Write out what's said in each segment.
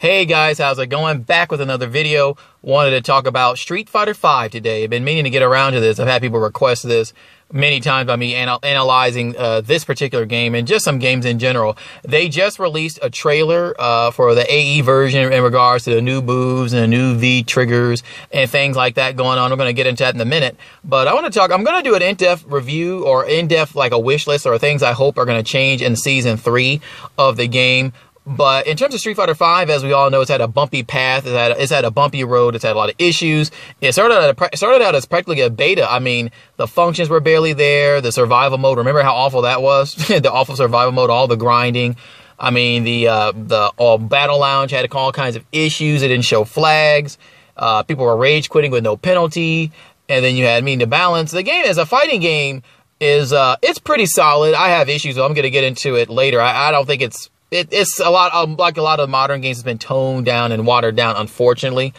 Hey guys, how's it going? Back with another video. Wanted to talk about Street Fighter V today. I've been meaning to get around to this. I've had people request this many times by me anal analyzing uh, this particular game and just some games in general. They just released a trailer uh, for the AE version in regards to the new moves and the new V triggers and things like that going on. I'm going to get into that in a minute. But I want to talk, I'm going to do an in-depth review or in-depth like a wish list or things I hope are going to change in season three of the game. But in terms of Street Fighter V, as we all know, it's had a bumpy path. It's had, it's had a bumpy road. It's had a lot of issues. It started out, started out as practically a beta. I mean, the functions were barely there. The survival mode, remember how awful that was? the awful survival mode, all the grinding. I mean, the uh, the all battle lounge had all kinds of issues. It didn't show flags. Uh, people were rage quitting with no penalty. And then you had, mean, the balance. The game as a fighting game is uh, it's pretty solid. I have issues. I'm going to get into it later. I, I don't think it's it, it's a lot um, like a lot of modern games has been toned down and watered down, unfortunately,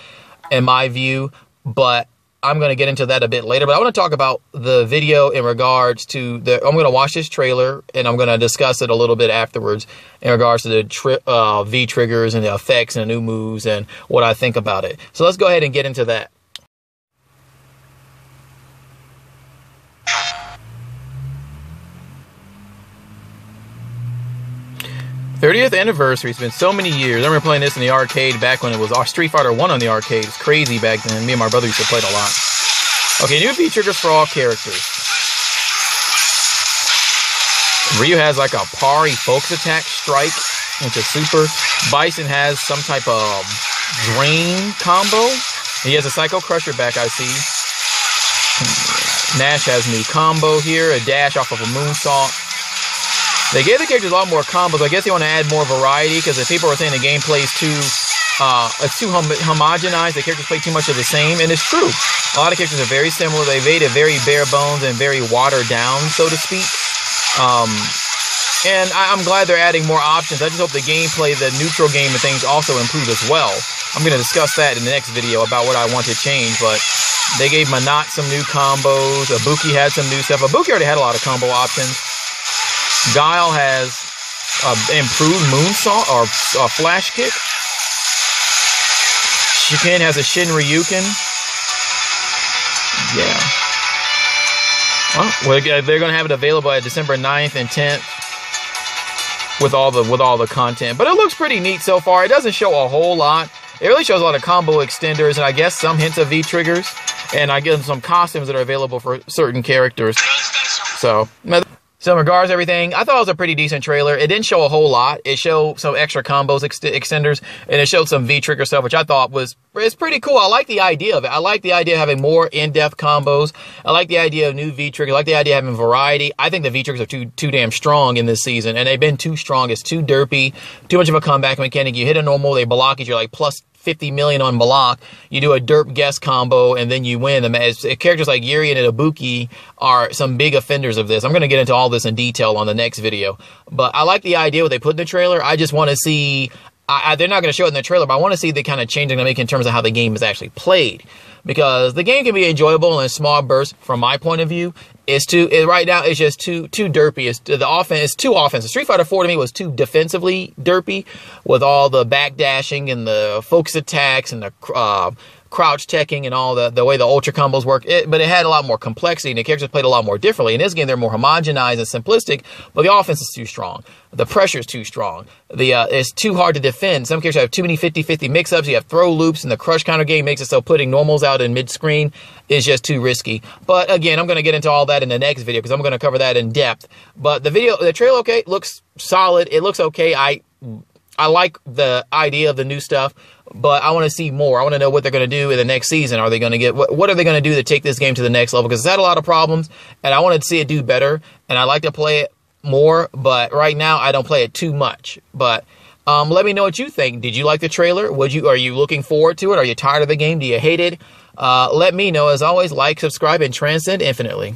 in my view. But I'm going to get into that a bit later. But I want to talk about the video in regards to the. I'm going to watch this trailer and I'm going to discuss it a little bit afterwards in regards to the tri uh, V triggers and the effects and the new moves and what I think about it. So let's go ahead and get into that. 30th anniversary. It's been so many years. I remember playing this in the arcade back when it was Street Fighter 1 on the arcade. It was crazy back then. Me and my brother used to play it a lot. Okay, new V triggers for all characters. Ryu has like a parry focus attack strike, which is super. Bison has some type of um, drain combo. He has a Psycho Crusher back, I see. Nash has new combo here, a dash off of a moonsault. They gave the characters a lot more combos. I guess they want to add more variety because if people are saying the gameplay is too uh, it's too hom homogenized, the characters play too much of the same, and it's true. A lot of characters are very similar. They made it very bare bones and very watered down, so to speak. Um, and I, am glad they're adding more options. I just hope the gameplay, the neutral game and things also improve as well. I'm going to discuss that in the next video about what I want to change, but they gave Menat some new combos. Ibuki had some new stuff. Ibuki already had a lot of combo options. Guile has uh, improved moonsault or uh, flash kick. Shiken has a Shin Ryuken. Yeah. Well, they're going to have it available at December 9th and 10th with all the with all the content. But it looks pretty neat so far. It doesn't show a whole lot. It really shows a lot of combo extenders and I guess some hints of V triggers. And I give some costumes that are available for certain characters. So. So in regards to everything, I thought it was a pretty decent trailer. It didn't show a whole lot. It showed some extra combos, ex extenders, and it showed some V-trigger stuff, which I thought was it's pretty cool. I like the idea of it. I like the idea of having more in-depth combos. I like the idea of new V-triggers. I like the idea of having variety. I think the V-triggers are too too damn strong in this season, and they've been too strong. It's too derpy, too much of a comeback mechanic. You hit a normal, they block it. You're like plus 50 million on Malak. you do a derp guest combo, and then you win them. As characters like Juri and Ibuki are some big offenders of this. I'm going to get into all this in detail on the next video. But I like the idea what they put in the trailer. I just want to see. I, I, they're not going to show it in the trailer, but I want to see the kind of change they're going to make in terms of how the game is actually played because the game can be enjoyable in small bursts from my point of view. It's too it, right now. It's just too too derpy. It's the offense. It's too offensive. Street Fighter 4 to me was too defensively derpy with all the backdashing and the focus attacks and the uh, crouch teching and all the, the way the ultra combos work. It, but it had a lot more complexity and the characters played a lot more differently. In this game, they're more homogenized and simplistic, but the offense is too strong. The pressure is too strong. The uh, It's too hard to defend. Some characters have too many 50-50 mix-ups. You have throw loops and the crush counter game makes it so putting normals out in mid-screen is just too risky. But again, I'm going to get into all that in the next video because I'm going to cover that in depth. But the video, the trailer, okay, looks solid. It looks okay. I I like the idea of the new stuff, but I want to see more. I want to know what they're going to do in the next season. Are they going to get what, what are they going to do to take this game to the next level? Because it's had a lot of problems, and I want to see it do better. And I like to play it more, but right now I don't play it too much. But um, let me know what you think. Did you like the trailer? Would you are you looking forward to it? Are you tired of the game? Do you hate it? Uh, let me know. As always, like, subscribe, and transcend infinitely.